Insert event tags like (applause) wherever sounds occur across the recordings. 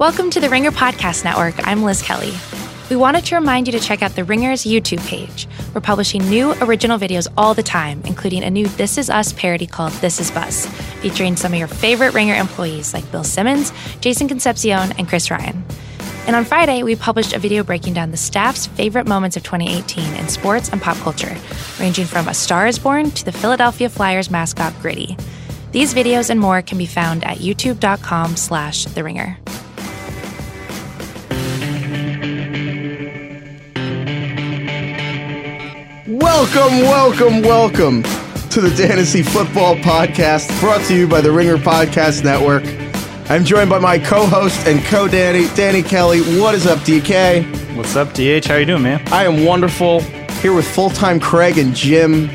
Welcome to the Ringer Podcast Network. I'm Liz Kelly. We wanted to remind you to check out the Ringer's YouTube page. We're publishing new original videos all the time, including a new This Is Us parody called This Is Buzz, featuring some of your favorite Ringer employees like Bill Simmons, Jason Concepcion, and Chris Ryan. And on Friday, we published a video breaking down the staff's favorite moments of 2018 in sports and pop culture, ranging from A Star is Born to the Philadelphia Flyers mascot Gritty. These videos and more can be found at youtube.com slash the ringer. Welcome, welcome, welcome to the Dantasy Football Podcast, brought to you by the Ringer Podcast Network. I'm joined by my co-host and co-Danny, Danny Kelly. What is up, DK? What's up, DH? How you doing, man? I am wonderful. Here with full-time Craig and Jim.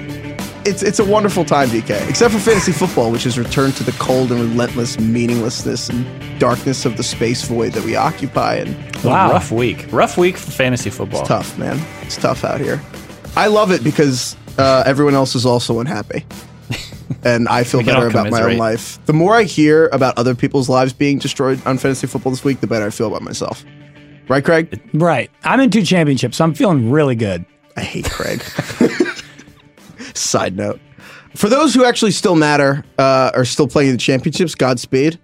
It's it's a wonderful time, DK. Except for fantasy football, which has returned to the cold and relentless meaninglessness and darkness of the space void that we occupy. And wow, rough week. Rough week for fantasy football. It's tough, man. It's tough out here. I love it because uh, everyone else is also unhappy. (laughs) and I feel better about my own life. The more I hear about other people's lives being destroyed on fantasy football this week, the better I feel about myself. Right, Craig? Right. I'm in two championships, so I'm feeling really good. I hate Craig. (laughs) Side note. For those who actually still matter, uh, are still playing the championships, Godspeed.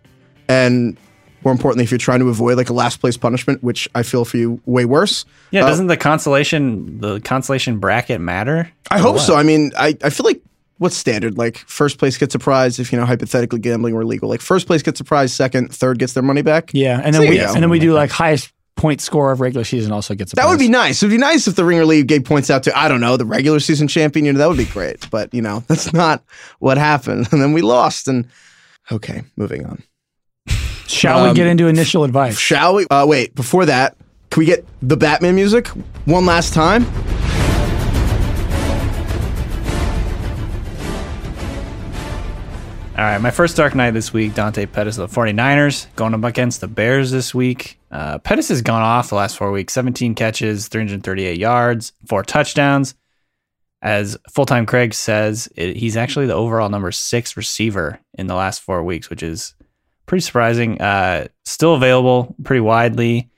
And more importantly, if you're trying to avoid like a last place punishment, which I feel for you way worse. Yeah, uh, doesn't the consolation the consolation bracket matter? I hope what? so. I mean, I, I feel like what's standard? Like first place gets a prize if you know hypothetically gambling were legal. Like first place gets a prize, second, third gets their money back. Yeah, and then so we and then we do like highest point score of regular season also gets a that prize. would be nice. It would be nice if the Ringer League gave points out to I don't know the regular season champion. You know that would be great. But you know (laughs) that's not what happened, (laughs) and then we lost. And okay, moving on. Shall um, we get into initial advice? Shall we? Uh, wait, before that, can we get the Batman music one last time? All right, my first Dark Knight this week, Dante Pettis of the 49ers, going up against the Bears this week. Uh, Pettis has gone off the last four weeks 17 catches, 338 yards, four touchdowns. As full time Craig says, it, he's actually the overall number six receiver in the last four weeks, which is pretty surprising. Uh, still available pretty widely.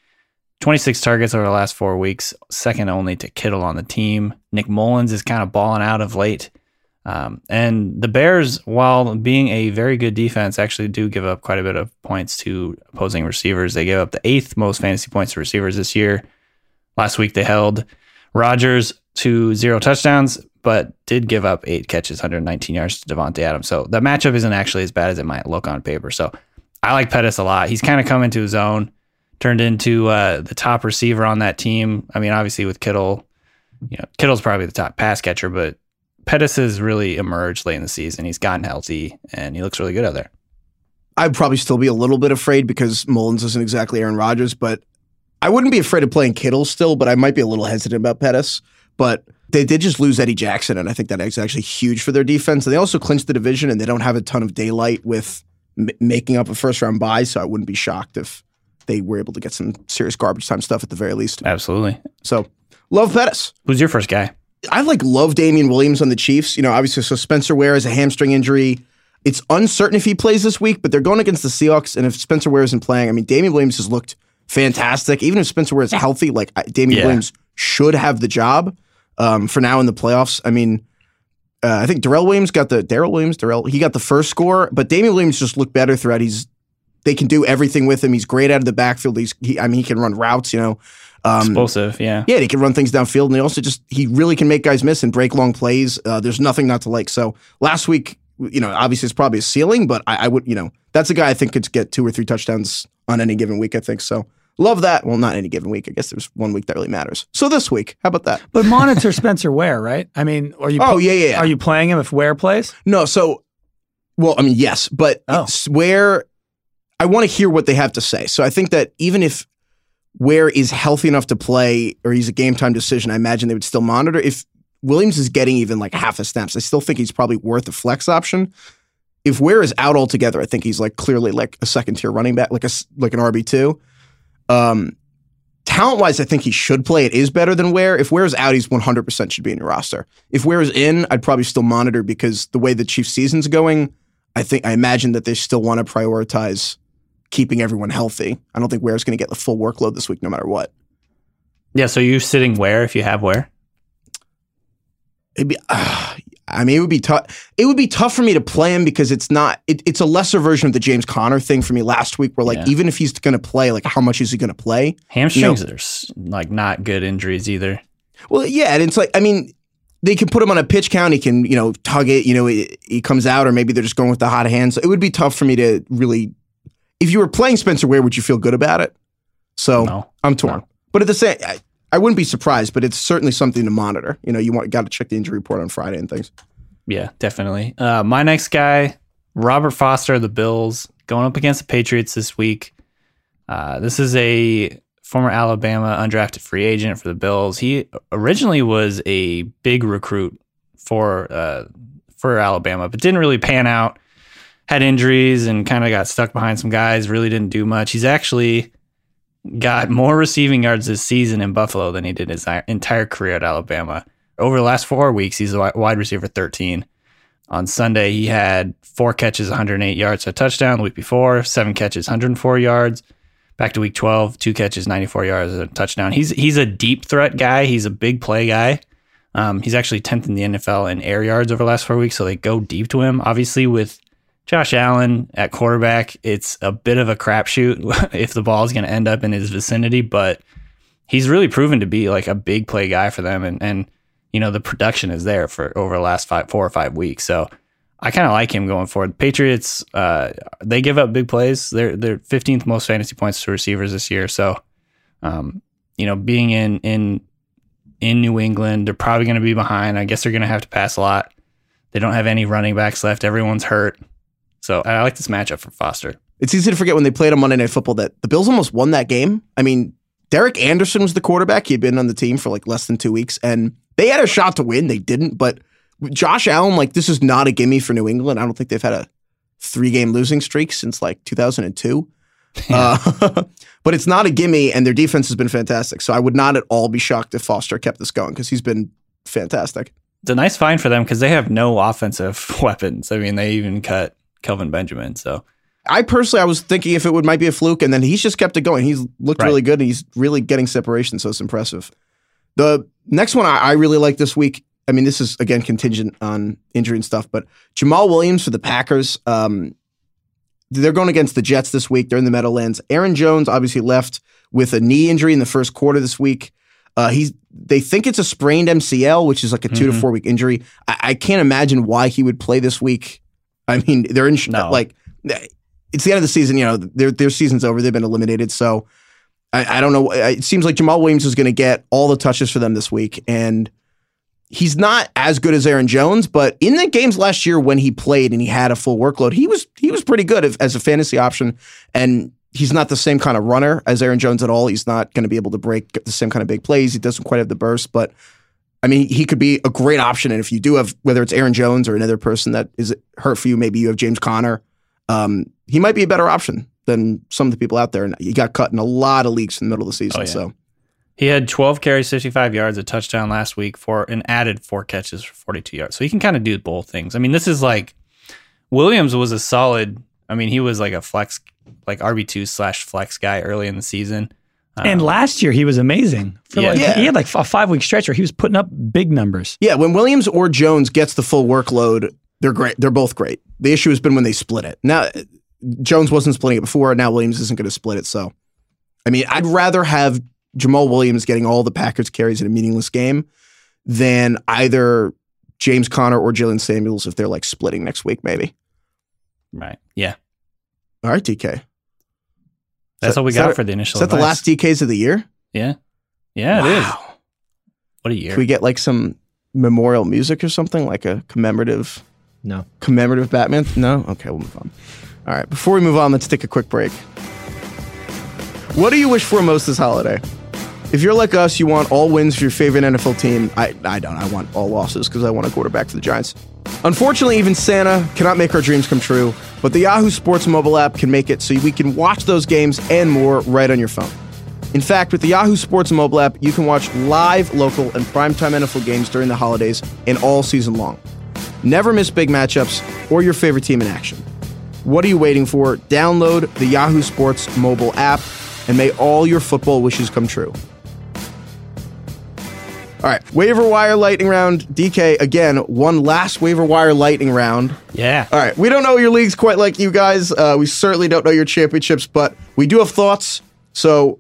26 targets over the last four weeks, second only to Kittle on the team. Nick Mullens is kind of balling out of late. Um, and the Bears, while being a very good defense, actually do give up quite a bit of points to opposing receivers. They gave up the eighth most fantasy points to receivers this year. Last week they held Rodgers to zero touchdowns, but did give up eight catches, 119 yards to Davante Adams. So the matchup isn't actually as bad as it might look on paper. So I like Pettis a lot. He's kind of come into his own, turned into uh, the top receiver on that team. I mean, obviously with Kittle, you know, Kittle's probably the top pass catcher, but Pettis has really emerged late in the season. He's gotten healthy and he looks really good out there. I'd probably still be a little bit afraid because Mullens isn't exactly Aaron Rodgers, but I wouldn't be afraid of playing Kittle still, but I might be a little hesitant about Pettis. But they did just lose Eddie Jackson, and I think that is actually huge for their defense. And they also clinched the division, and they don't have a ton of daylight with m- making up a first round bye, so I wouldn't be shocked if they were able to get some serious garbage time stuff at the very least. Absolutely. So love Pettis. Who's your first guy? I like love Damien Williams on the Chiefs. You know, obviously, so Spencer Ware has a hamstring injury. It's uncertain if he plays this week, but they're going against the Seahawks, and if Spencer Ware isn't playing, I mean, Damien Williams has looked fantastic. Even if Spencer Ware is healthy, like Damien yeah. Williams should have the job um, for now in the playoffs. I mean, uh, I think Darrell Williams got the Darrell Williams, Darrell, he got the first score, but Damien Williams just looked better throughout. He's they can do everything with him. He's great out of the backfield. He's he, I mean he can run routes, you know. Um, Explosive, yeah. Yeah, he can run things downfield, and he also just he really can make guys miss and break long plays. Uh, there's nothing not to like. So last week, you know, obviously it's probably a ceiling, but I, I would, you know, that's a guy I think could get two or three touchdowns on any given week. I think so. Love that. Well, not any given week. I guess there's one week that really matters. So this week, how about that? But monitor (laughs) Spencer Ware, right? I mean, are you? Oh yeah, yeah, yeah. Are you playing him if Ware plays? No. So, well, I mean, yes, but oh. Ware. I want to hear what they have to say. So I think that even if Ware is healthy enough to play or he's a game time decision, I imagine they would still monitor. If Williams is getting even like half a snaps, I still think he's probably worth a flex option. If Ware is out altogether, I think he's like clearly like a second tier running back, like a like an RB two. Um, talent wise, I think he should play. It is better than Ware. If Ware's out, he's 100% should be in your roster. If Ware's in, I'd probably still monitor because the way the Chiefs season's going, I think I imagine that they still want to prioritize keeping everyone healthy. I don't think Ware's going to get the full workload this week, no matter what. Yeah. So you're sitting where if you have where? It'd be, uh, I mean, it would be tough. It would be tough for me to play him because it's not. It, it's a lesser version of the James Conner thing for me last week, where like Yeah. even if he's going to play, like how much is he going to play? Hamstrings are like not good injuries either. Well, yeah, and it's like I mean, they can put him on a pitch count. He can you know tug it. You know, he, comes out, or maybe they're just going with the hot hands. It would be tough for me to really. If you were playing Spencer Ware, would you feel good about it? So No. I'm torn. But at the same, I, I wouldn't be surprised. But it's certainly something to monitor. You know, you want got to check the injury report on Friday and things. Yeah, definitely. Uh, my next guy, Robert Foster of the Bills, going up against the Patriots this week. Uh, this is a former Alabama undrafted free agent for the Bills. He originally was a big recruit for uh, for Alabama, but didn't really pan out. Had injuries and kind of got stuck behind some guys. Really didn't do much. He's actually got more receiving yards this season in Buffalo than he did his entire career at Alabama. Over the last four weeks, he's a wide receiver 13. On Sunday, he had four catches, 108 yards, a touchdown. The week before, seven catches, 104 yards. Back to week 12, two catches, 94 yards, a touchdown. He's he's a deep threat guy. He's a big play guy. Um, he's actually 10th in the NFL in air yards over the last four weeks, so they go deep to him. Obviously, with Josh Allen at quarterback, it's a bit of a crapshoot (laughs) if the ball is going to end up in his vicinity, but he's really proven to be like a big play guy for them. And, and you know, the production is there for over the last five, four or five weeks. So I kind of like him going forward. Patriots, uh, they give up big plays. They're, they're 15th most fantasy points to receivers this year. So, um, you know, being in, in, in New England, they're probably going to be behind. I guess they're going to have to pass a lot. They don't have any running backs left. Everyone's hurt. So I like this matchup for Foster. It's easy to forget when they played on Monday Night Football that the Bills almost won that game. I mean, Derek Anderson was the quarterback. He had been on the team for like less than two weeks, and they had a shot to win. They didn't, but Josh Allen, like, this is not a gimme for New England. I don't think they've had a three game losing streak since like 2002. (laughs) Uh, (laughs) but it's not a gimme, and their defense has been fantastic. So I would not at all be shocked if Foster kept this going because he's been fantastic. It's a nice find for them because they have no offensive (laughs) weapons. I mean, they even cut Kelvin Benjamin. So I personally, I was thinking if it would might be a fluke, and then he's just kept it going. He's looked Right. really good, and he's really getting separation, so it's impressive. The next one I, I really like this week. I mean, this is again contingent on injury and stuff, but Jamaal Williams for the Packers. Um, they're going against the Jets this week. They're in the Meadowlands. Aaron Jones obviously left with a knee injury in the first quarter this week. Uh, he's they think it's a sprained MCL, which is like a two to Mhm. four week injury. I, I can't imagine why he would play this week. I mean, they're in No. like eh, it's the end of the season. You know, their their season's over. They've been eliminated. So I, I don't know. It seems like Jamaal Williams is going to get all the touches for them this week, and he's not as good as Aaron Jones. But in the games last year when he played and he had a full workload, he was he was pretty good as, as a fantasy option. And he's not the same kind of runner as Aaron Jones at all. He's not going to be able to break the same kind of big plays. He doesn't quite have the burst, but. I mean, he could be a great option. And if you do have, whether it's Aaron Jones or another person that is hurt for you, maybe you have James Conner, um, he might be a better option than some of the people out there. And he got cut in a lot of leagues in the middle of the season. Oh, yeah. So he had 12 carries, 65 yards, a touchdown last week for an added four catches for 42 yards. So he can kind of do both things. I mean, this is like Williams was a solid. I mean, he was like a flex, like RB two slash flex guy early in the season. And Um, last year he was amazing. Yeah. like, Yeah. He had like a five week stretch where he was putting up big numbers. yeah, when Williams or Jones gets the full workload, they're great. They're both great. The issue has been when they split it. Now Jones wasn't splitting it before. Now Williams isn't going to split it. So, I mean, I'd rather have Jamaal Williams getting all the Packers carries in a meaningless game than either James Conner or Jaylen Samuels if they're like splitting next week, maybe. right. Yeah. All right, DK. That's that- all we got that- for the initial. Is that the advice. last DKs of the year? Yeah. Yeah, it is. Wow. What a year. Can we get like some memorial music or something, like a commemorative No. commemorative Batman? No? Okay, we'll move on. All right, before we move on, let's take a quick break. What do you wish for most this holiday? If you're like us, you want all wins for your favorite NFL team. I, I don't. I want all losses because I want a quarterback for the Giants. Unfortunately, even Santa cannot make our dreams come true, but the Yahoo Sports mobile app can make it so we can watch those games and more right on your phone. In fact, with the Yahoo Sports mobile app, you can watch live, local, and primetime NFL games during the holidays and all season long. Never miss big matchups or your favorite team in action. What are you waiting for? Download the Yahoo Sports mobile app and may all your football wishes come true. All right, waiver wire lightning round. DK again, one last waiver wire lightning round. Yeah. All right, we don't know your leagues quite like you guys. Uh, we certainly don't know your championships, but we do have thoughts. So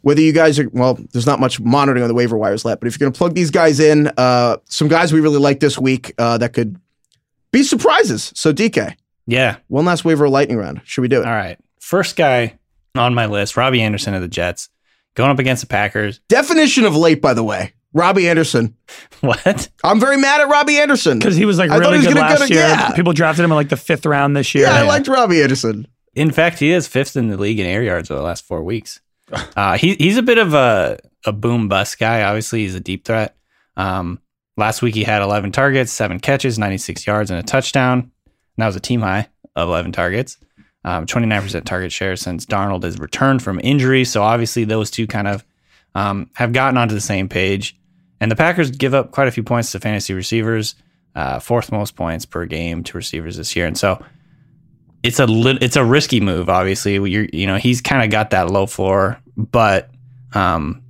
whether you guys are well, there's not much monitoring on the waiver wires left, but if you're going to plug these guys in, uh, some guys we really like this week uh, that could be surprises. So DK, Yeah. one last waiver lightning round. Should we do it? All right. First guy on my list, Robby Anderson of the Jets, going up against the Packers. Definition of late, by the way. Robby Anderson. (laughs) What? I'm very mad at Robby Anderson because he was like I thought really he was good last go to- year. yeah. People drafted him in like the fifth round this year. Yeah, I liked Robby Anderson. In fact, he is fifth in the league in air yards over the last four weeks. Uh, he he's a bit of a a boom bust guy. Obviously, he's a deep threat. Um, last week he had 11 targets, seven catches, 96 yards, and a touchdown. And that was a team high of 11 targets. Um, 29% target share since Darnold has returned from injury. So obviously those two kind of um, have gotten onto the same page. And the Packers give up quite a few points to fantasy receivers, uh, fourth most points per game to receivers this year. And so it's a lit, it's a risky move. Obviously, you're you know he's kind of got that low floor, but um,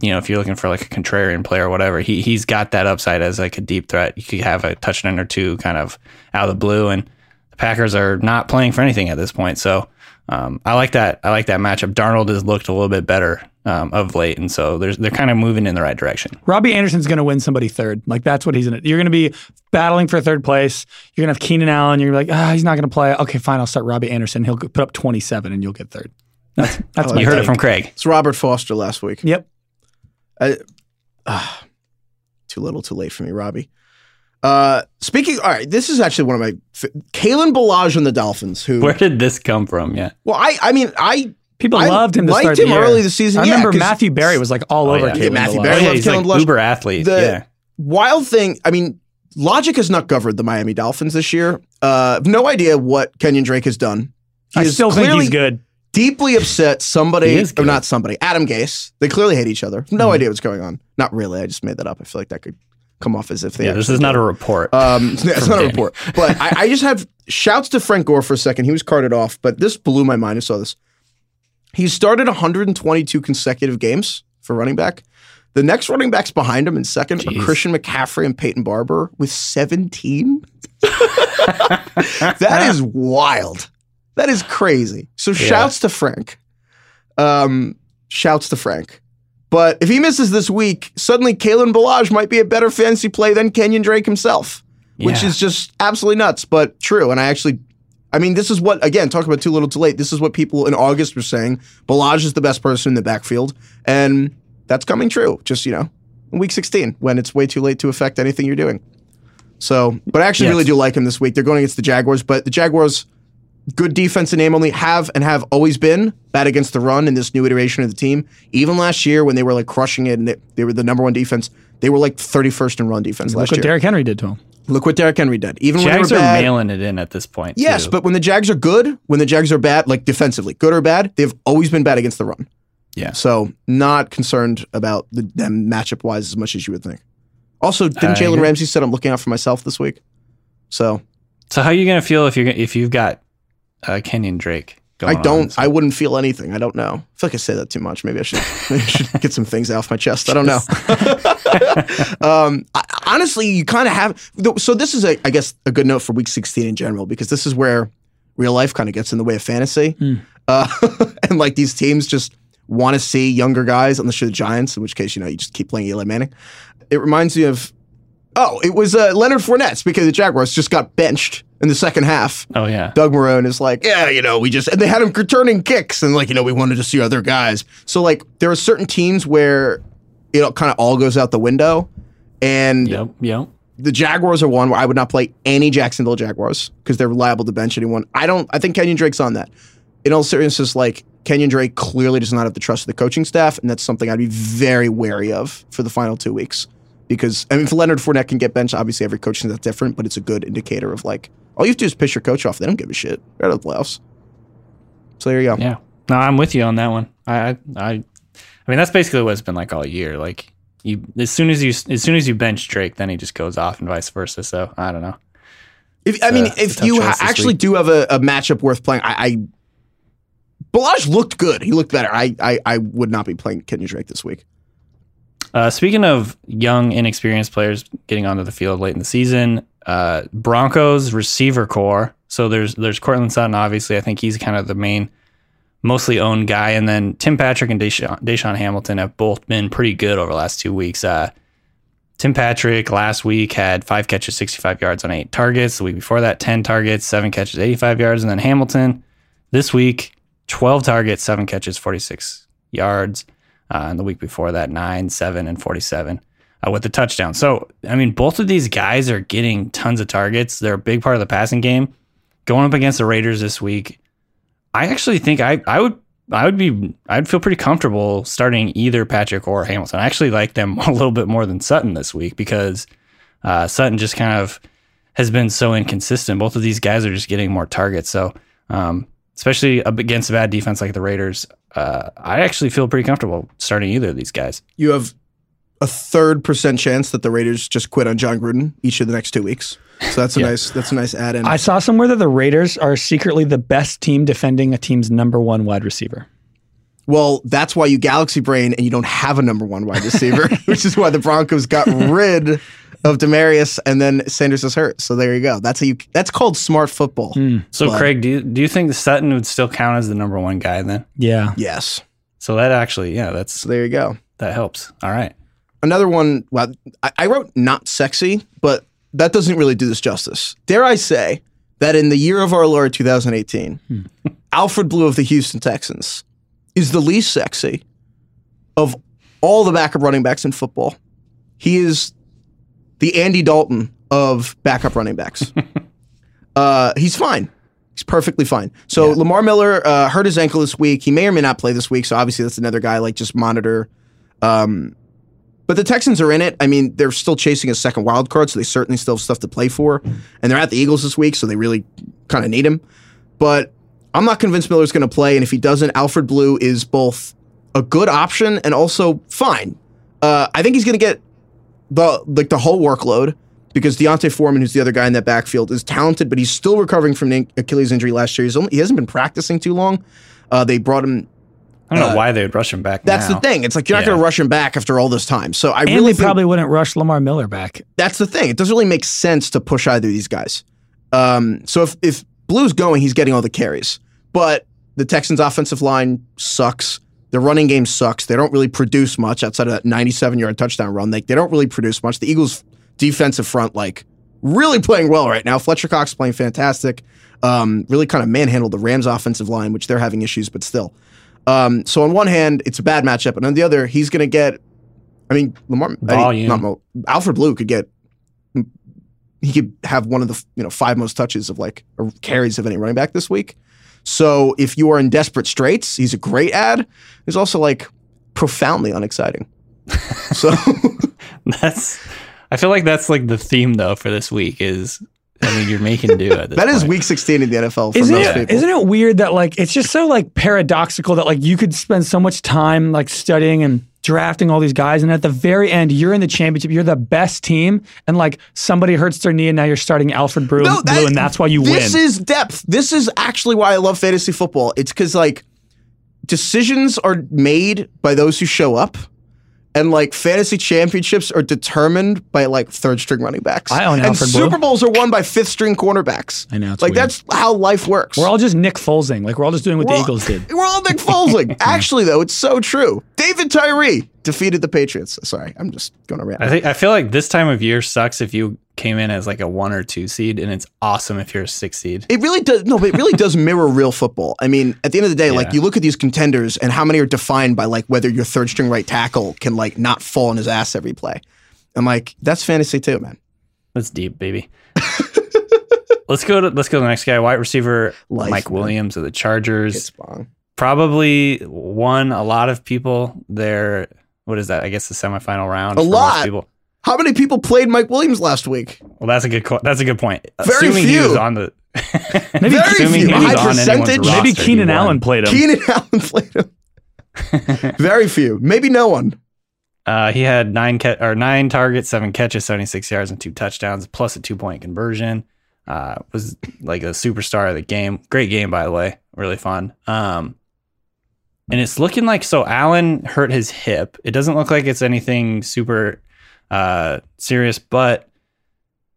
you know if you're looking for like a contrarian player or whatever, he he's got that upside as like a deep threat. You could have a touchdown or two kind of out of the blue, and the Packers are not playing for anything at this point. So um, I like that. I like that matchup. Darnold has looked a little bit better um, of late, and so there's they're kind of moving in the right direction. Robby Anderson's going to win somebody third. Like that's what he's in it. You're going to be battling for third place. You're going to have Keenan Allen. You're gonna be like, ah, he's not going to play. Okay, fine. I'll start Robby Anderson. He'll put up 27 and you'll get third. That's (laughs) that's my You heard take. it from Craig. It's Robert Foster last week. Yep. Too little, too late for me, Robby. Uh, speaking, all right, this is actually one of my f- Kalen Ballage and the Dolphins. Who? Where did this come from? Yeah. well, I, I mean, I People I loved him to liked start the him year. early this season. I Yeah, remember 'cause Matthew Berry was like all Oh, over yeah. Kalen Yeah, Matthew Ballage. Berry Oh, yeah, loves he's Kalen like Blush. uber athlete. The- yeah. wild thing. I mean, logic has not governed the Miami Dolphins this year. Uh, no idea what Kenyon Drake has done. He I is still think clearly he's good. Deeply upset. Somebody, He is or good. not somebody, Adam Gase. They clearly hate each other. No Mhm. idea what's going on. Not really. I just made that up. I feel like that could come off as if they. Yeah, this actually is not a report. Um, (laughs) it's not a Danny. report, but I, I just have shouts to Frank Gore for a second. He was carted off, but this blew my mind. I saw this. He started 122 consecutive games for running back. The next running backs behind him in second Jeez. are Christian McCaffrey and Peyton Barber with 17. (laughs) that is wild. That is crazy. So shouts to Frank. Um, shouts to Frank. But if he misses this week, suddenly Kalen Ballage might be a better fantasy play than Kenyon Drake himself, which Yeah. is just absolutely nuts, but true. And I actually, I mean, this is what, again, talk about too little too late. This is what people in August were saying. Ballage is the best person in the backfield. And that's coming true, just, you know, in week 16 when it's way too late to affect anything you're doing. So, but I actually Yes. really do like him this week. They're going against the Jaguars, but the Jaguars, good defense in name only, have and have always been bad against the run in this new iteration of the team. Even last year when they were like crushing it and they, they were the number one defense, they were like 31st in run defense Look last what year. Derrick Henry did to him. Look what Derrick Henry did. Even when Jags they were are bad, mailing it in at this point. yes, too. but when the Jags are good, when the Jags are bad, like defensively, good or bad, they've always been bad against the run. Yeah. So not concerned about the, them matchup wise as much as you would think. Also, didn't Jalen. Ramsey said I'm looking out for myself this week? So So how are you gonna feel if you're if you've got uh, Kenyon Drake? I don't. On? I wouldn't feel anything. I don't know. I feel like I say that too much. Maybe I should. (laughs) Maybe I should get some things off my chest. I don't know. (laughs) um, I, honestly, you kind of have. So this is, a, I guess, a good note for Week 16 in general because this is where real life kind of gets in the way of fantasy, uh, (laughs) and like these teams just want to see younger guys, unless you're the Giants, in which case you know you just keep playing Eli Manning. It reminds me of. Oh, it was uh, Leonard Fournette because the Jaguars just got benched in the second half. Oh yeah. Doug Marrone is like, yeah, you know, we just and they had him returning kicks and like, you know, we wanted to see other guys. So like, there are certain teams where it kind of all goes out the window, and Yep. Yep. the Jaguars are one where I would not play any Jacksonville Jaguars because they're liable to bench anyone. I don't. I think Kenyon Drake's on that. In all seriousness, like Kenyon Drake clearly does not have the trust of the coaching staff, and that's something I'd be very wary of for the final two weeks. Because I mean, if Leonard Fournette can get benched, obviously every coaching that's different, but it's a good indicator of like all you have to do is piss your coach off. They don't give a shit. They're out of the playoffs. So there you go. Yeah. No, I'm with you on that one. I, I, I, mean, that's basically what it's been like all year. Like you, as soon as you, as soon as you bench Drake, then he just goes off, and vice versa. So I don't know. If, I mean, if you ha- actually week. do have a, a, matchup worth playing, I, I Ballage looked good. He looked better. I, I, I would not be playing Kenyon Drake this week. Uh, speaking of young, inexperienced players getting onto the field late in the season, uh, Broncos receiver corps. So there's there's Courtland Sutton. Obviously, I think he's kind of the main, mostly owned guy, and then Tim Patrick and DaeSean, DaeSean Hamilton have both been pretty good over the last two weeks. Uh, Tim Patrick last week had five catches, 65 yards on eight targets. The week before that, 10 targets, seven catches, 85 yards. And then Hamilton this week, 12 targets, seven catches, 46 yards. Uh, and the week before that, nine, seven, and 47 uh, with the touchdown. So, I mean, both of these guys are getting tons of targets. They're a big part of the passing game. Going up against the Raiders this week, I actually think I, I would I would be I'd feel pretty comfortable starting either Patrick or Hamilton. I actually like them (laughs) a little bit more than Sutton this week because uh, Sutton just kind of has been so inconsistent. Both of these guys are just getting more targets. So um, especially against a bad defense like the Raiders, uh, I actually feel pretty comfortable starting either of these guys. You have a third percent chance that the Raiders just quit on Jon Gruden each of the next two weeks. So that's a yeah. nice that's a nice add in. I saw somewhere that the Raiders are secretly the best team defending a team's number one wide receiver. Well, that's why you galaxy brain and you don't have a number one wide receiver, (laughs) which is why the Broncos got rid of Demaryius and then Sanders is hurt. So there you go. That's how you that's called smart football. Mm. So but, Craig, do you do you think the Sutton would still count as the number one guy then? Yeah. Yes. So that actually, yeah, that's so there you go. That helps. All right. Another one. Well, I, I wrote not sexy, but that doesn't really do this justice. Dare I say that in the year of our Lord 2018, hmm. Alfred Blue of the Houston Texans is the least sexy of all the backup running backs in football. He is the Andy Dalton of backup running backs. (laughs) uh, he's fine. He's perfectly fine. So yeah. Lamar Miller uh, hurt his ankle this week. He may or may not play this week. So obviously that's another guy like just monitor. Um, but the Texans are in it. I mean, they're still chasing a second wild card, so they certainly still have stuff to play for. And they're at the Eagles this week, so they really kind of need him. But I'm not convinced Miller's going to play. And if he doesn't, Alfred Blue is both a good option and also fine. Uh, I think he's going to get the like the whole workload because D'Onta Foreman, who's the other guy in that backfield, is talented, but he's still recovering from the Achilles injury last year. Only, he hasn't been practicing too long. Uh, they brought him I don't know uh, why they would rush him back. That's now. the thing. It's like you're not going to rush him back after all this time. So I and really they probably wouldn't rush Lamar Miller back. That's the thing. It doesn't really make sense to push either of these guys. Um, so if if Blue's going, he's getting all the carries. But the Texans' offensive line sucks. The running game sucks. They don't really produce much outside of that 97 yard touchdown run. They, they don't really produce much. The Eagles' defensive front, like, really playing well right now. Fletcher Cox playing fantastic. Um, really kind of manhandled the Rams' offensive line, which they're having issues, but still. Um, so on one hand, it's a bad matchup, and on the other, he's going to get. I mean, Lamar, Volume. not Mo, Alfred Blue could get. He could have one of the you know five most touches of like carries of any running back this week. So if you are in desperate straits, he's a great ad. He's also like profoundly unexciting. (laughs) so that's. I feel like that's like the theme though for this week is I mean, you're making do at That point. is week 16 in the NFL for isn't most it, people. Isn't it weird that like it's just so like paradoxical that like you could spend so much time like studying and drafting all these guys, and at the very end, you're in the championship, you're the best team, and like somebody hurts their knee, and now you're starting Alfred Blue, no, that, and that's why you this win. This is depth. This is actually why I love fantasy football. It's because like decisions are made by those who show up and like fantasy championships are determined by like third string running backs. I own and Alfred Super Blue. Bowls are won by fifth string cornerbacks. I know. like weird. that's how life works. We're all just Nick Folesing. Like we're all just doing what we're the all, Eagles did. (laughs) We're all Nick Folesing. (laughs) Actually, though, it's so true. David Tyree defeated the Patriots. Sorry, I'm just going around. I think I feel like this time of year sucks if you came in as like a one or two seed, and it's awesome if you're a six seed. It really does. No, but it really does mirror real football. I mean, at the end of the day, yeah. like you look at these contenders, and how many are defined by like whether your third string right tackle can like not fall on his ass every play. I'm like, that's fantasy too, man. That's deep, baby. (laughs) let's go to let's go to the next guy, wide receiver Life, Mike man. Williams of the Chargers. Probably one a lot of people there. What is that? I guess the semifinal round. A lot. people. How many people played Mike Williams last week? Well, that's a good that's a good point. Very assuming few. he was on the (laughs) maybe Very assuming few. he was High on percentage. Roster, maybe Keenan Allen played him. Keenan (laughs) Allen played him. (laughs) Very few. Maybe no one. Uh, he had nine ca- or nine targets, seven catches, seventy six yards, and two touchdowns, plus a two point conversion. uh, was like a superstar of the game. Great game, by the way. Really fun. Um, and it's looking like so Allen hurt his hip. It doesn't look like it's anything super uh, serious, but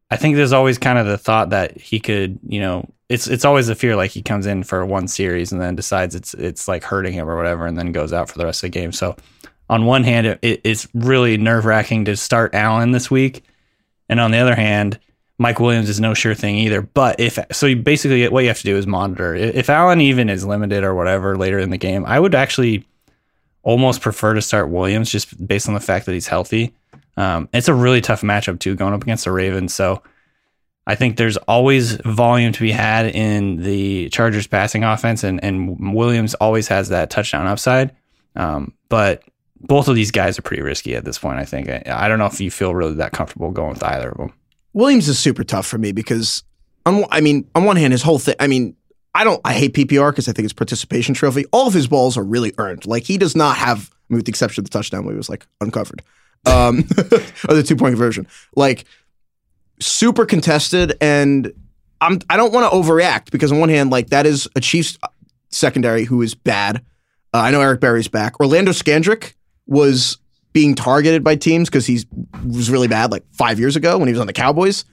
I think there's always kind of the thought that he could, you know, it's it's always a fear like he comes in for one series and then decides it's it's like hurting him or whatever, and then goes out for the rest of the game. So on one hand, it, it's really nerve wracking to start Allen this week, and on the other hand, Mike Williams is no sure thing either. But if so, you basically what you have to do is monitor. If Allen even is limited or whatever later in the game, I would actually almost prefer to start Williams just based on the fact that he's healthy. Um, it's a really tough matchup too, going up against the Ravens. So I think there's always volume to be had in the Chargers passing offense, and, and Williams always has that touchdown upside. Um, but both of these guys are pretty risky at this point. I think I, I, don't know if you feel really that comfortable going with either of them. Williams is super tough for me because, on, I mean, on one hand, his whole thing. I mean, I don't. I hate PPR because I think it's participation trophy. All of his balls are really earned. Like he does not have, I mean, with the exception of the touchdown where he was like uncovered, um, (laughs) or the two point conversion. Like super contested, and I'm I don't want to overreact because on one hand, like that is a Chiefs secondary who is bad. Uh, I know Eric Berry's back. Orlando Scandrick was being targeted by teams because he was really bad like five years ago when he was on the Cowboys.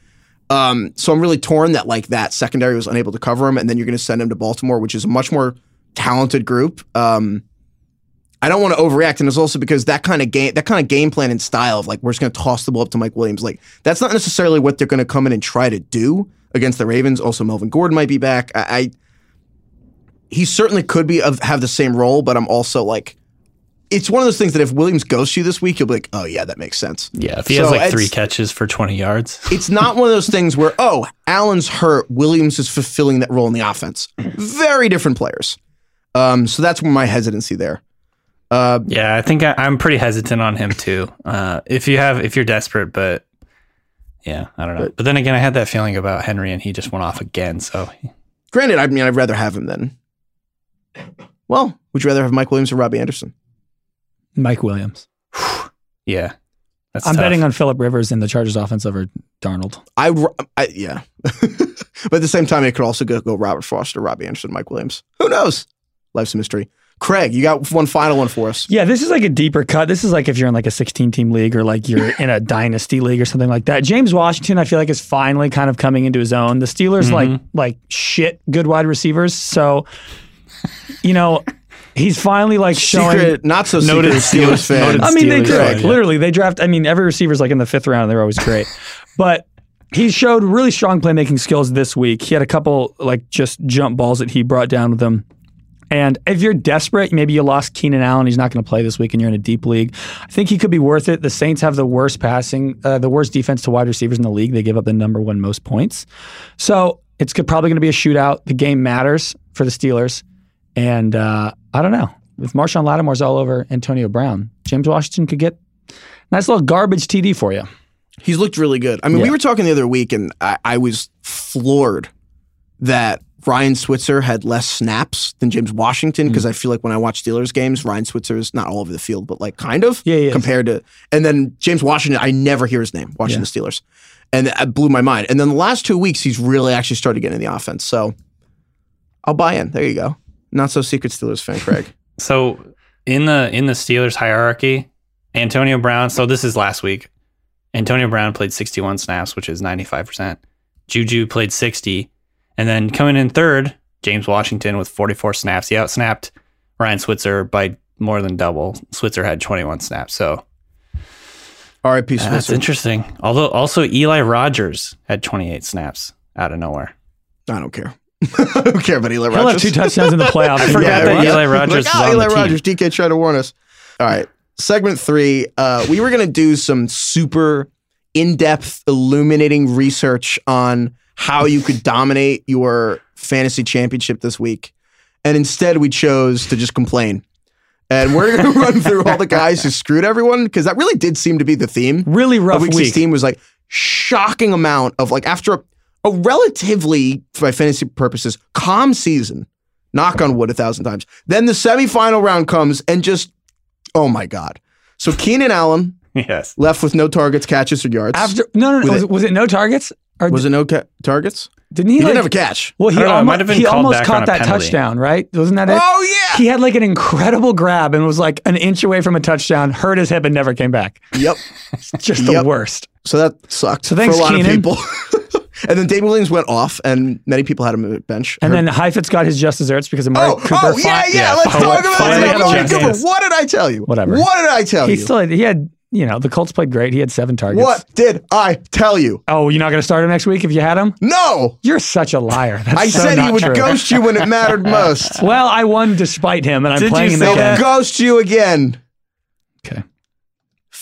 Um, so I'm really torn that like that secondary was unable to cover him, and then you're going to send him to Baltimore, which is a much more talented group. Um, I don't want to overreact, and it's also because that kind of game, that kind of game plan and style of like we're just going to toss the ball up to Mike Williams, like that's not necessarily what they're going to come in and try to do against the Ravens. Also, Melvin Gordon might be back. I, I he certainly could be of, have the same role, but I'm also like, it's one of those things that if Williams goes to you this week, you'll be like, oh yeah, that makes sense. Yeah, if he so has like three catches for 20 yards, (laughs) it's not one of those things where oh, Allen's hurt, Williams is fulfilling that role in the offense. Very different players. Um, so that's my hesitancy there. Uh, yeah, I think I, am pretty hesitant on him too. Uh, if you have, if you're desperate, but yeah, I don't know. But, but, then again, I had that feeling about Henry, and he just went off again. So, granted, I mean, I'd rather have him than. Well, would you rather have Mike Williams or Robby Anderson? Mike Williams. (sighs) yeah, I'm tough. betting on Philip Rivers in the Chargers offense over Darnold. I, I yeah, (laughs) but at the same time, it could also go, go Robert Foster, Robby Anderson, Mike Williams. Who knows? Life's a mystery. Craig, you got one final one for us. Yeah, this is like a deeper cut. This is like if you're in like a 16 team league or like you're in a (laughs) dynasty league or something like that. James Washington, I feel like is finally kind of coming into his own. The Steelers mm-hmm. like like shit good wide receivers. So, you know, he's finally like showing secret, not so noted Steelers fans. I mean, they draft, literally they draft. I mean, every receiver's like in the fifth round. They're always great, (laughs) but he showed really strong playmaking skills this week. He had a couple like just jump balls that he brought down with him and if you're desperate, maybe you lost Keenan Allen, he's not going to play this week, and you're in a deep league. I think he could be worth it. The Saints have the worst passing, uh, the worst defense to wide receivers in the league. They give up the number one most points. So it's probably going to be a shootout. The game matters for the Steelers, and uh, I don't know if Marshon Lattimore's all over Antonio Brown, James Washington could get nice little garbage TD for you. He's looked really good. I mean, yeah. we were talking the other week, and I, I was floored that Ryan Switzer had less snaps than James Washington because mm. I feel like when I watch Steelers games, Ryan Switzer is not all over the field, but like kind of yeah, compared to. And then James Washington, I never hear his name watching yeah. the Steelers, and it blew my mind. And then the last two weeks, he's really actually started getting in the offense. So I'll buy in. There you go. Not so secret Steelers fan, Craig. (laughs) so in the in the Steelers hierarchy, Antonio Brown. So this is last week. Antonio Brown played 61 snaps, which is 95 percent. Juju played 60 and then coming in third, James Washington with 44 snaps. He outsnapped Ryan Switzer by more than double. Switzer had 21 snaps. So RIP Switzer. That's interesting. Although also Eli Rogers had 28 snaps out of nowhere. I don't care. I don't care about Eli Rogers. He'll have two touchdowns in the (laughs) playoffs. I forgot yeah, that Eli Rogers like, oh, Eli Rogers. Team. DK tried to warn us. All right. Segment three. Uh, we were going to do some super in-depth, illuminating research on how you could dominate your fantasy championship this week. And instead, we chose to just complain. And we're going (laughs) to run through all the guys who screwed everyone because that really did seem to be the theme. Really rough week. week. team was like shocking amount of like after a, a relatively, for my fantasy purposes, calm season. Knock on wood a thousand times. Then the semifinal round comes and just, oh my god. So Keenan Allen, (laughs) yes, left with no targets, catches, or yards. After no, no, no was, was, it no targets? Or Was d- it no ca- targets? didn't he? He like, didn't have a catch. Well, he I know, almost, might have been he almost caught that penalty. touchdown, right? Wasn't that it? Oh yeah. He had like an incredible grab and was like an inch away from a touchdown, hurt his hip, and never came back. Yep. (laughs) Just the worst. So that sucked So thanks, for a lot Keenan. of people. (laughs) and then David Williams went off, and many people had him at bench. And Heard- then Heifetz got his just desserts because Amari oh, oh, Cooper. oh yeah, yeah. yeah, Let's finally- talk about finally that. had chance. Cooper. What did I tell you? Whatever. What did I tell He you? He still he had you know the Colts played great. He had seven targets. what did I tell you? Oh, you're not going to start him next week if you had him? No. You're such a liar. That's I so said he would true. ghost you when it mattered (laughs) most. Well, I won despite him, and I'm Did you playing him say He'll again. ghost you again. Okay.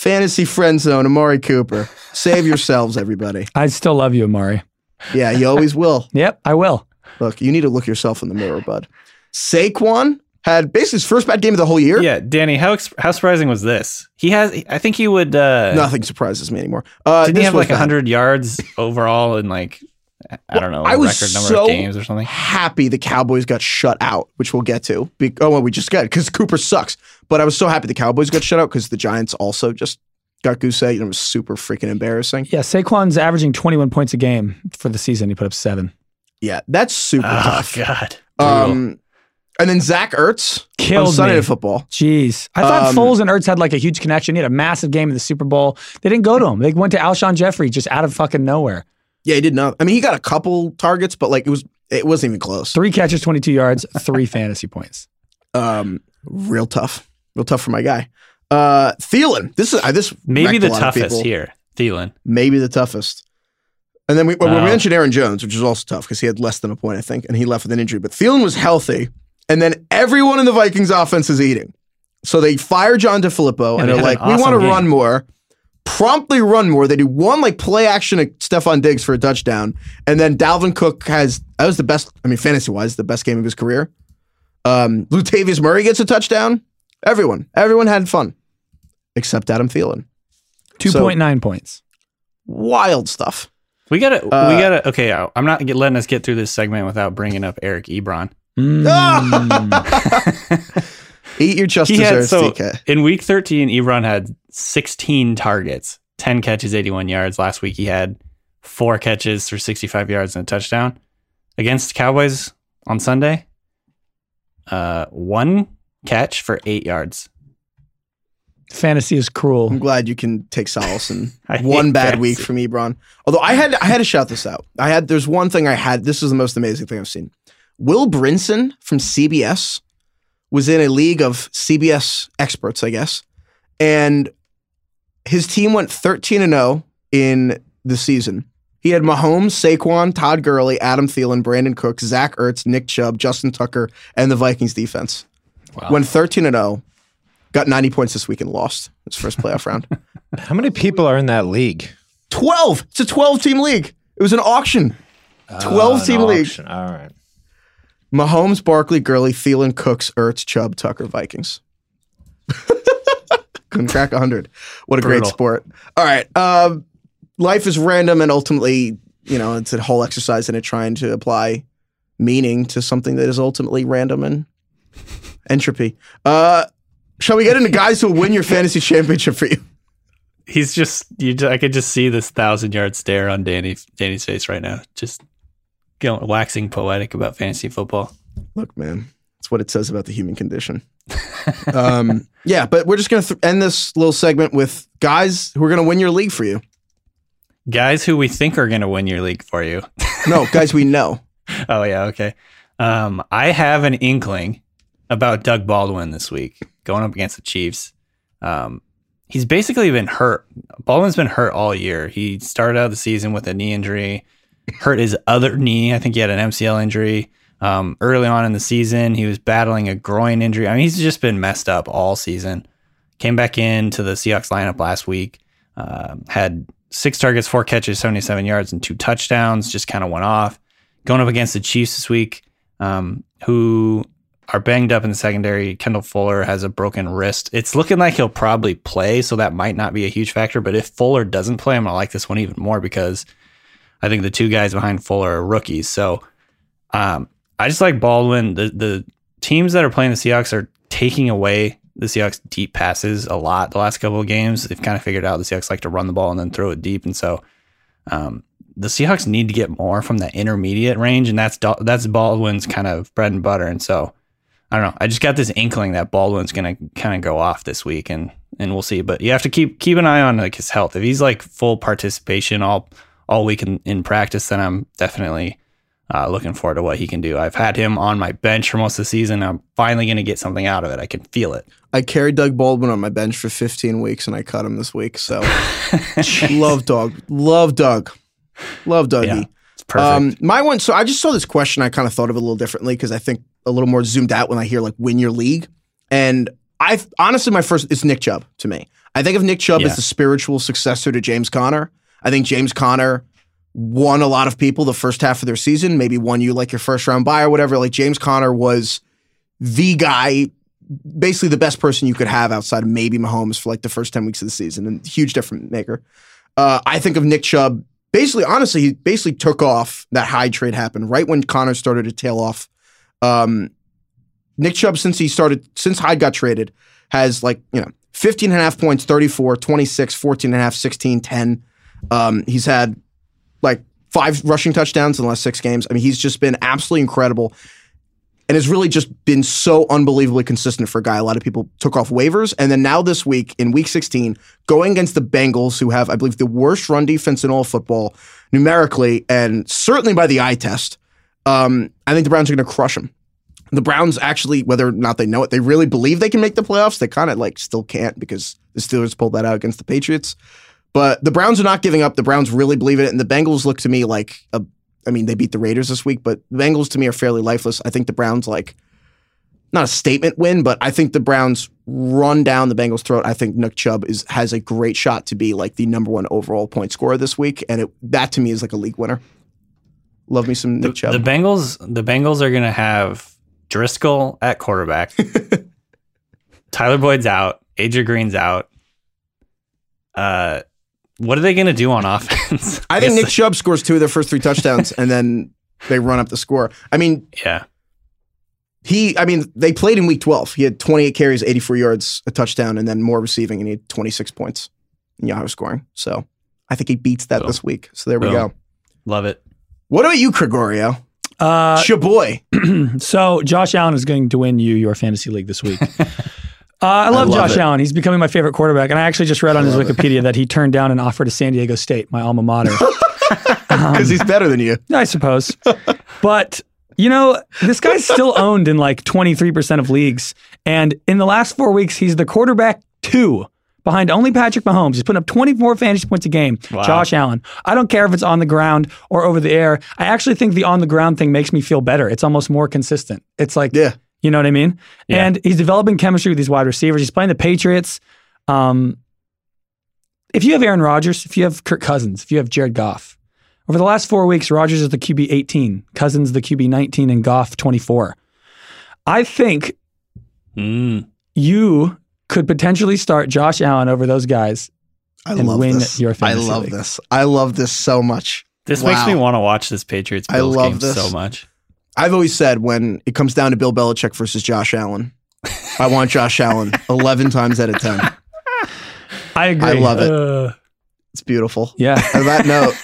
Fantasy friend zone, Amari Cooper. Save yourselves, everybody. (laughs) I still love you, Amari. Yeah, you always will. (laughs) Yep, I will. Look, you need to look yourself in the mirror, bud. Saquon had basically his first bad game of the whole year. Yeah, Danny, how ex- how surprising was this? He has, I think he would. Uh, Nothing surprises me anymore. Uh, Didn't he have like bad. hundred yards overall in like I don't know, I a was record number so of games or something? happy the Cowboys got shut out, which we'll get to. Be- oh, well, we just got because Cooper sucks. But I was so happy the Cowboys got shut out because the Giants also just got goose egg and it was super freaking embarrassing. Yeah, Saquon's averaging 21 points a game for the season. He put up seven. Yeah, that's super Oh tough. God, Um, and then Zach Ertz Killed on Sunday me. Night Football. Jeez. I thought Um, Foles and Ertz had like a huge connection. He had a massive game in the Super Bowl. They didn't go to him. They went to Alshon Jeffery just out of fucking nowhere. Yeah, he did not. I mean, he got a couple targets, but like it was, it wasn't even close. Three catches, 22 yards, three (laughs) fantasy points. Um, real tough, real tough for my guy. Uh, Thielen. This is uh, this maybe the a lot of toughest here, Thielen. maybe the toughest. And then we, well, we mentioned Aaron Jones, which is also tough because he had less than a point, I think, and he left with an injury. But Thielen was healthy, and then everyone in the Vikings offense is eating. So they fire John DeFilippo, Yeah, and they they're like, an "We want to run more." Promptly run more. They do one like play action at Stefon Diggs for a touchdown, and then Dalvin Cook has that was the best. I mean, fantasy wise, the best game of his career. Um, Latavius Murray gets a touchdown. Everyone, everyone had fun, except Adam Thielen. 2.9 points. Wild stuff. We gotta, Uh, we gotta. Okay, I- I'm not letting us get through this segment without bringing up Eric Ebron. Mm. (laughs) (laughs) Eat your just He had desserts, so DK. in week 13, Ebron had 16 targets, 10 catches, 81 yards. Last week he had four catches for 65 yards and a touchdown against Cowboys on Sunday. Uh, one catch for eight yards. Fantasy is cruel. I'm glad you can take solace in (laughs) one bad fantasy. week from Ebron. Although I had I had to shout this out. I had there's one thing I had. This is the most amazing thing I've seen. Will Brinson from CBS was in a league of CBS experts, I guess, and his team went 13 and 0 in the season. He had Mahomes, Saquon, Todd Gurley, Adam Thielen, Brandin Cooks, Zach Ertz, Nick Chubb, Justin Tucker, and the Vikings defense. Wow. Went 13 and 0, got 90 points this week and lost his first playoff round. (laughs) How many people are in that league? 12. It's a 12 team league. It was an auction. 12 an team league. auction. All right. Mahomes, Barkley, Gurley, Thielen, Cooks, Ertz, Chubb, Tucker, Vikings. (laughs) Couldn't crack 100. What a great sport. All right. Um, life is random and ultimately, you know, it's a whole exercise in it trying to apply meaning to something that is ultimately random and entropy. Uh, shall we get into guys who will win your fantasy championship for you? He's just, you. I could just see this thousand yard stare on Danny, Danny's face right now. Just going, waxing poetic about fantasy football. Look, man, that's what it says about the human condition. (laughs) um, yeah, but we're just going to th- end this little segment with guys who are going to win your league for you. Guys who we think are going to win your league for you. (laughs) No, guys we know. (laughs) Oh yeah, okay. Um, I have an inkling about Doug Baldwin this week going up against the Chiefs. Um, he's basically been hurt. Baldwin's been hurt all year. He started out the season with a knee injury, hurt his other knee. I think he had an MCL injury. Um, early on in the season, he was battling a groin injury. I mean, he's just been messed up all season. Came back into the Seahawks lineup last week. Um, had six targets, four catches, 77 yards, and two touchdowns. Just kind of went off going up against the Chiefs this week, um, who are banged up in the secondary. Kendall Fuller has a broken wrist. It's looking like he'll probably play, so that might not be a huge factor. But if Fuller doesn't play, I'm gonna like this one even more because I think the two guys behind Fuller are rookies. So um, I just like Baldwin. The the teams that are playing the Seahawks are taking away the Seahawks deep passes a lot the last couple of games. They've kind of figured out the Seahawks like to run the ball and then throw it deep, and so um, the Seahawks need to get more from that intermediate range, and that's that's Baldwin's kind of bread and butter. And so I don't know. I just got this inkling that Baldwin's going to kind of go off this week, and and we'll see. But you have to keep keep an eye on like his health. If he's like full participation all all week in, in practice, then I'm definitely uh, looking forward to what he can do. I've had him on my bench for most of the season. I'm finally going to get something out of it. I can feel it. I carried Doug Baldwin on my bench for 15 weeks, and I cut him this week. So (laughs) love Doug, love Doug, love Dougie. Yeah, it's perfect. Um, my one. So I just saw this question. I kind of thought of it a little differently because I think a little more zoomed out when I hear like win your league. And I honestly, my first it's Nick Chubb to me. I think of Nick Chubb yeah. as the spiritual successor to James Conner. I think James Conner won a lot of people the first half of their season, maybe won you like your first round buy or whatever. Like James Conner was the guy, basically the best person you could have outside of maybe Mahomes for like the first 10 weeks of the season and huge difference maker. Uh, I think of Nick Chubb, basically, honestly, he basically took off that Hyde trade happened right when Conner started to tail off. Um, Nick Chubb, since he started, since Hyde got traded, has like, you know, 15 and a half points, 34, 26, 14 and a half, 16, 10. Um, he's had like five rushing touchdowns in the last six games. I mean, he's just been absolutely incredible and has really just been so unbelievably consistent for a guy. A lot of people took off waivers. And then now this week, in week 16, going against the Bengals, who have, I believe, the worst run defense in all football numerically and certainly by the eye test, um, I think the Browns are going to crush them. The Browns actually, whether or not they know it, they really believe they can make the playoffs. They kind of like still can't because the Steelers pulled that out against the Patriots. But the Browns are not giving up. The Browns really believe in it. And the Bengals look to me like a, I mean, they beat the Raiders this week, but the Bengals to me are fairly lifeless. I think the Browns like not a statement win, but I think the Browns run down the Bengals' throat. I think Nick Chubb is has a great shot to be like the number one overall point scorer this week, and it, that to me is like a league winner. Love me some Nick the, Chubb. The Bengals, the Bengals are going to have Driskel at quarterback. (laughs) Tyler Boyd's out. AJ Green's out. Uh, what are they going to do on (laughs) offense? I, I think Nick Chubb scores two of their first three touchdowns, and then they run up the score. I mean, yeah. He, I mean, they played in week 12. He had 28 carries, 84 yards, a touchdown, and then more receiving, and he had 26 points in Yahoo scoring. So I think he beats that Boom. this week. So there we go. Love it. What about you, Gregorio? Uh, it's your boy. so Josh Allen is going to win you your fantasy league this week. (laughs) Uh, I, love I, love Josh it. Allen. He's becoming my favorite quarterback. And I actually just read on his Wikipedia it. that he turned down an offer to San Diego State, my alma mater. (laughs) (laughs) Because um, he's better than you. I suppose. but, you know, this guy's still (laughs) owned in like 23% of leagues. And in the last four weeks, he's the quarterback two behind only Patrick Mahomes. He's putting up 24 fantasy points a game. Wow. Josh Allen. I don't care if it's on the ground or over the air. I actually think the on the ground thing makes me feel better. It's almost more consistent. It's like, yeah. You know what I mean? Yeah. And he's developing chemistry with these wide receivers. He's playing the Patriots. Um, if you have Aaron Rodgers, if you have Kirk Cousins, if you have Jared Goff, over the last four weeks, Rodgers is the QB 18, Cousins the QB 19, and Goff 24. I think mm. you could potentially start Josh Allen over those guys I and win this. your fantasy I love league. this. I love this so much. This wow. makes me want to watch this Patriots Bills game this. so much. I've always said when it comes down to Bill Belichick versus Josh Allen, I want Josh Allen (laughs) 11 times out of 10. I agree. I love it. Uh, it's beautiful. Yeah. On that note,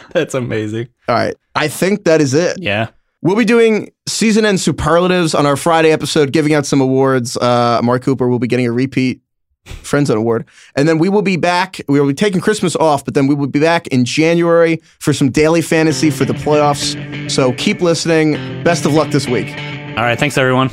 (laughs) that's amazing. All right. I think that is it. Yeah. We'll be doing season end superlatives on our Friday episode, giving out some awards. Uh, Mark Cooper will be getting a repeat Friends on Award. And then we will be back. We will be taking Christmas off, but then we will be back in January for some daily fantasy for the playoffs. So keep listening. Best of luck this week. All right. Thanks, everyone.